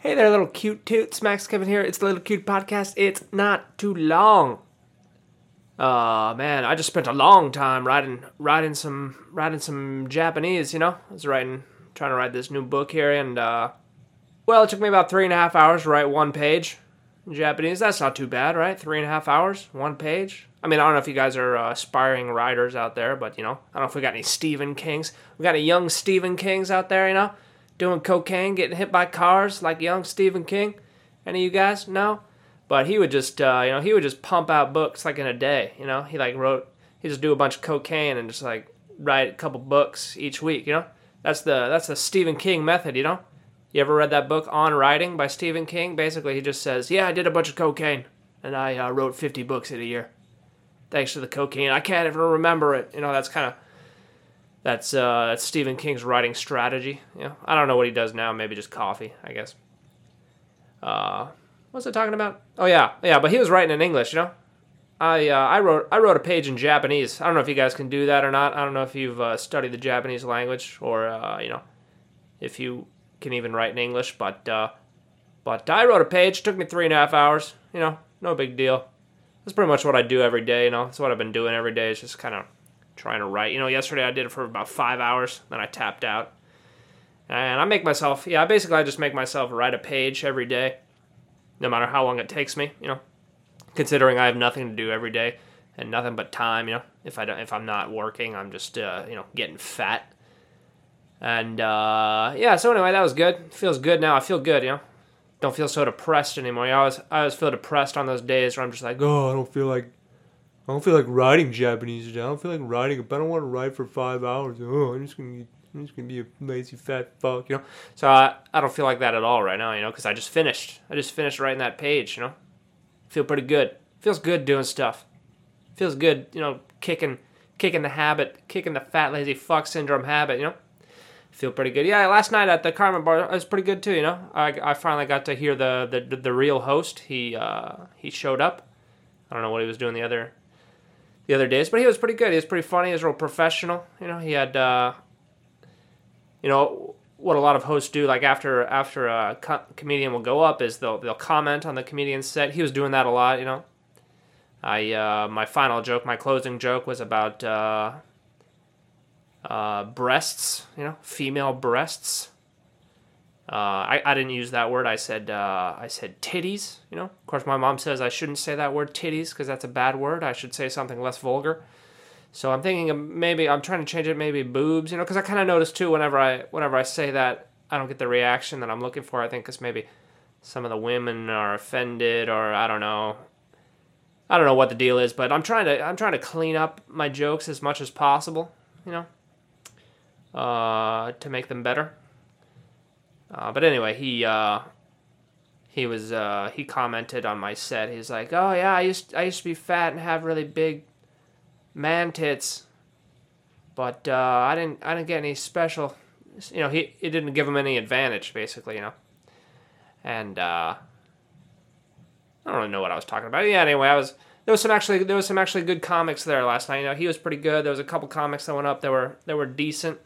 Hey there, little cute toots. Max Kevin here. It's the Little Cute Podcast. It's not too long. Oh man, I just spent a long time writing writing some writing some Japanese, you know? I was writing trying to write this new book here and uh well it took me about three and a half hours to write one page in Japanese. That's not too bad, right? Three and a half hours, one page. I mean, I don't know if you guys are uh, aspiring writers out there, but you know, I don't know if we got any Stephen Kings. We got any young Stephen Kings out there, you know, doing cocaine, getting hit by cars like young Stephen King. Any of you guys? No. But he would just, uh, you know, he would just pump out books like in a day. You know, he like wrote, he just do a bunch of cocaine and just like write a couple books each week. You know, that's the that's the Stephen King method. You know, you ever read that book On Writing by Stephen King? Basically, he just says, "Yeah, I did a bunch of cocaine and I uh, wrote 50 books in a year, thanks to the cocaine. I can't even remember it. You know, that's kind of that's uh, that's Stephen King's writing strategy. Know, I don't know what he does now. Maybe just coffee, I guess. Uh, what was I talking about? Oh yeah, yeah. But he was writing in English, you know. I uh, I wrote I wrote a page in Japanese. I don't know if you guys can do that or not. I don't know if you've uh, studied the Japanese language or uh, you know if you can even write in English. But uh, but I wrote a page. Took me three and a half hours. You know, no big deal. That's pretty much what I do every day. You know, that's what I've been doing every day. It's just kind of trying to write. You know, yesterday I did it for about five hours. Then I tapped out. And I make myself, yeah, basically I just make myself write a page every day, no matter how long it takes me. You know, considering I have nothing to do every day and nothing but time. You know, if I don't, if I'm not working, I'm just uh, you know getting fat. And uh, yeah, so anyway, that was good. Feels good now. I feel good. You know, don't feel so depressed anymore. I always I always feel depressed on those days where I'm just like, oh, I don't feel like I don't feel like writing Japanese today. I don't feel like writing. But I don't want to write for five hours. Oh, I'm just gonna I'm just gonna be a lazy fat fuck, you know. So I I don't feel like that at all right now, you know, because I just finished. I just finished writing that page, you know. Feel pretty good. Feels good doing stuff. Feels good, you know, kicking kicking the habit, kicking the fat lazy fuck syndrome habit, you know. Feel pretty good. Yeah, last night at the Carmen Bar it was pretty good too, you know. I, I finally got to hear the the, the real host. He uh, he showed up. I don't know what he was doing the other the other days, but he was pretty good. He was pretty funny. He was real professional. You know, he had uh, you know what a lot of hosts do like after after a co- comedian will go up is they'll they'll comment on the comedian's set he was doing that a lot you know i uh, my final joke my closing joke was about uh, uh, breasts you know female breasts uh, I, I didn't use that word i said uh, i said titties you know of course my mom says i shouldn't say that word titties because that's a bad word i should say something less vulgar so I'm thinking maybe I'm trying to change it maybe boobs, you know, because I kind of notice too whenever I whenever I say that I don't get the reaction that I'm looking for. I think because maybe some of the women are offended or I don't know. I don't know what the deal is, but I'm trying to I'm trying to clean up my jokes as much as possible, you know, uh, to make them better. Uh, but anyway, he uh, he was uh, he commented on my set. He's like, "Oh yeah, I used I used to be fat and have really big man tits, but uh, I didn't I didn't get any special. You know, he it didn't give him any advantage, basically. You know, and uh, I don't really know what I was talking about. Yeah, anyway, I was there was some actually there was some actually good comics there last night. You know, he was pretty good. There was a couple comics that went up that were that were decent.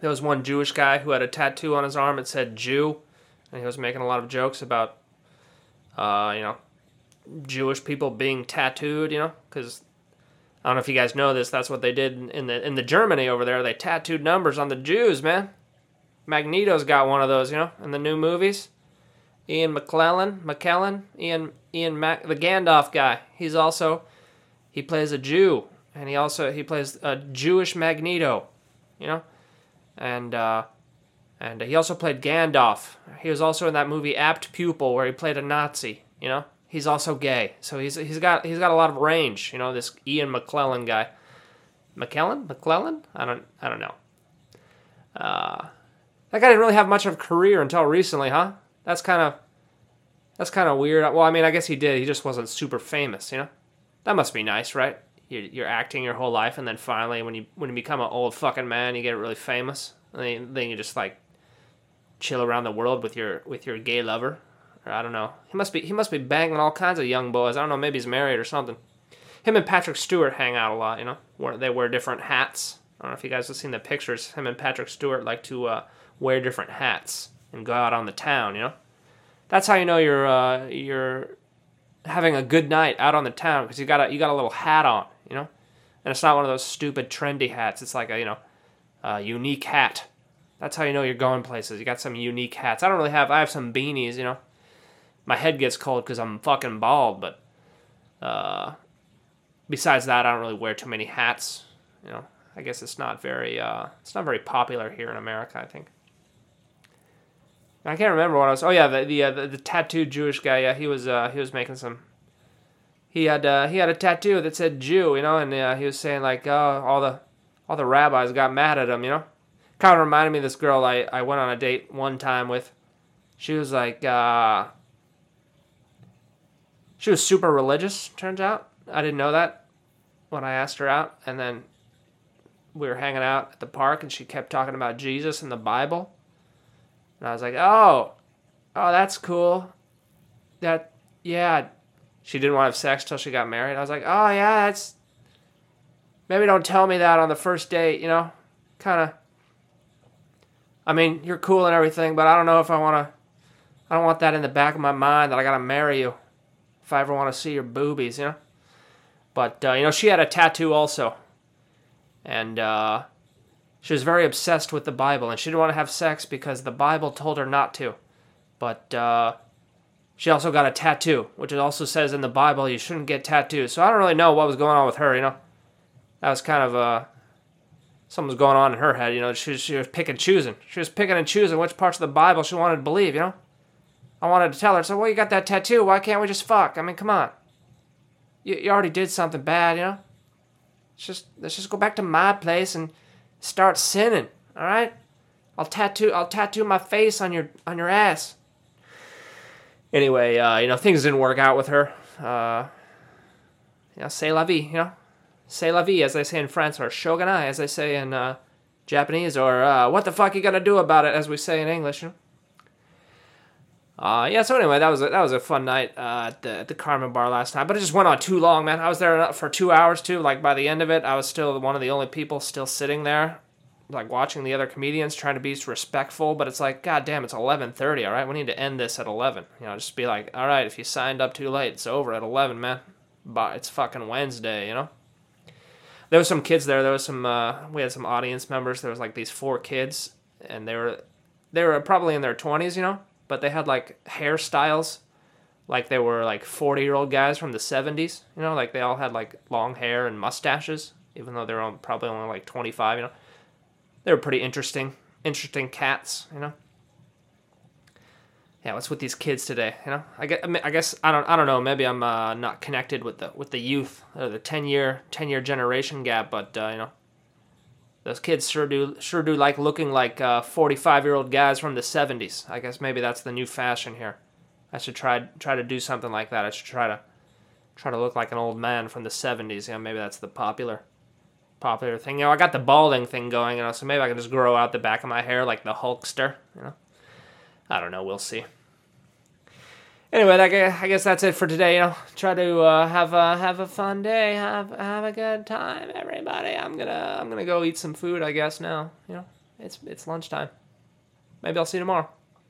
There was one Jewish guy who had a tattoo on his arm that said Jew, and he was making a lot of jokes about, uh, you know, Jewish people being tattooed. You know, because I don't know if you guys know this. That's what they did in the in the Germany over there. They tattooed numbers on the Jews, man. Magneto's got one of those, you know, in the new movies. Ian McClellan, McKellen, Ian Ian Mac, the Gandalf guy. He's also he plays a Jew, and he also he plays a Jewish Magneto, you know, and uh, and he also played Gandalf. He was also in that movie Apt Pupil where he played a Nazi, you know he's also gay. So he's he's got he's got a lot of range. You know, this Ian McClellan guy. McKellen? McClellan? I don't I don't know. Uh, that guy didn't really have much of a career until recently, huh? That's kind of that's kind of weird. Well, I mean, I guess he did. He just wasn't super famous, you know. That must be nice, right? You're, you're acting your whole life, and then finally, when you when you become an old fucking man, you get really famous, then, then you just like chill around the world with your with your gay lover. Or I don't know. He must be he must be banging all kinds of young boys. I don't know. Maybe he's married or something. Him and Patrick Stewart hang out a lot. You know, where they wear different hats. I don't know if you guys have seen the pictures. Him and Patrick Stewart like to uh, wear different hats. and go out on the town. You know, that's how you know you're uh, you're having a good night out on the town because you got a you got a little hat on. You know, and it's not one of those stupid trendy hats. It's like a you know, a unique hat. That's how you know you're going places. You got some unique hats. I don't really have. I have some beanies. You know, my head gets cold because I'm fucking bald. But uh, besides that, I don't really wear too many hats. You know, I guess it's not very. Uh, it's not very popular here in America. I think. I can't remember what I was. Oh yeah, the the uh, the, the tattooed Jewish guy. Yeah, he was uh, he was making some. He had uh, he had a tattoo that said Jew, you know, and uh, he was saying like, oh, all the all the rabbis got mad at him, you know. Kind of reminded me of this girl I, I went on a date one time with. She was like, uh, she was super religious. Turns out I didn't know that when I asked her out, and then we were hanging out at the park, and she kept talking about Jesus and the Bible and I was like, oh, oh, that's cool. That, yeah. She didn't want to have sex till she got married. I was like, oh, yeah, that's. Maybe don't tell me that on the first date, you know? Kind of. I mean, you're cool and everything, but I don't know if I want to. I don't want that in the back of my mind that I got to marry you if I ever want to see your boobies, you know? But, uh, you know, she had a tattoo also. And, uh, she was very obsessed with the Bible, and she didn't want to have sex because the Bible told her not to. But uh, she also got a tattoo, which it also says in the Bible you shouldn't get tattoos. So I don't really know what was going on with her, you know. That was kind of uh, something was going on in her head, you know. She, she was picking and choosing. She was picking and choosing which parts of the Bible she wanted to believe, you know. I wanted to tell her, so well, you got that tattoo. Why can't we just fuck? I mean, come on. You, you already did something bad, you know. Let's just let's just go back to my place and start sinning. All right, I'll tattoo I'll tattoo my face on your on your ass. Anyway, uh, you know things didn't work out with her. Uh, you know, say la vie. You know, say la vie as they say in France, or shogunai as they say in uh, Japanese, or uh, what the fuck you gonna do about it as we say in English. Uh, yeah, so anyway, that was a, that was a fun night uh, at the at the Carmen Bar last night, but it just went on too long, man. I was there for two hours too. Like by the end of it, I was still one of the only people still sitting there, like watching the other comedians, trying to be respectful. But it's like, god damn, it's eleven thirty. All right, we need to end this at eleven. You know, just be like, all right, if you signed up too late, it's over at eleven, man. But it's fucking Wednesday, you know. There was some kids there. There was some. Uh, we had some audience members. There was like these four kids, and they were they were probably in their twenties, you know but they had like hairstyles like they were like 40 year old guys from the 70s you know like they all had like long hair and mustaches even though they're probably only like 25 you know they were pretty interesting interesting cats you know yeah what's with these kids today you know i guess i, guess, I don't i don't know maybe i'm uh, not connected with the with the youth or the 10 year 10 year generation gap but uh, you know those kids sure do sure do like looking like uh, 45 year old guys from the 70s. I guess maybe that's the new fashion here. I should try try to do something like that. I should try to try to look like an old man from the 70s. You know, maybe that's the popular popular thing. You know, I got the balding thing going, you know, so maybe I can just grow out the back of my hair like the Hulkster. You know, I don't know. We'll see anyway, I guess that's it for today. You know, try to uh, have a have a fun day, have have a good time, everybody. I'm gonna I'm gonna go eat some food. I guess now. You know, it's it's lunchtime. Maybe I'll see you tomorrow.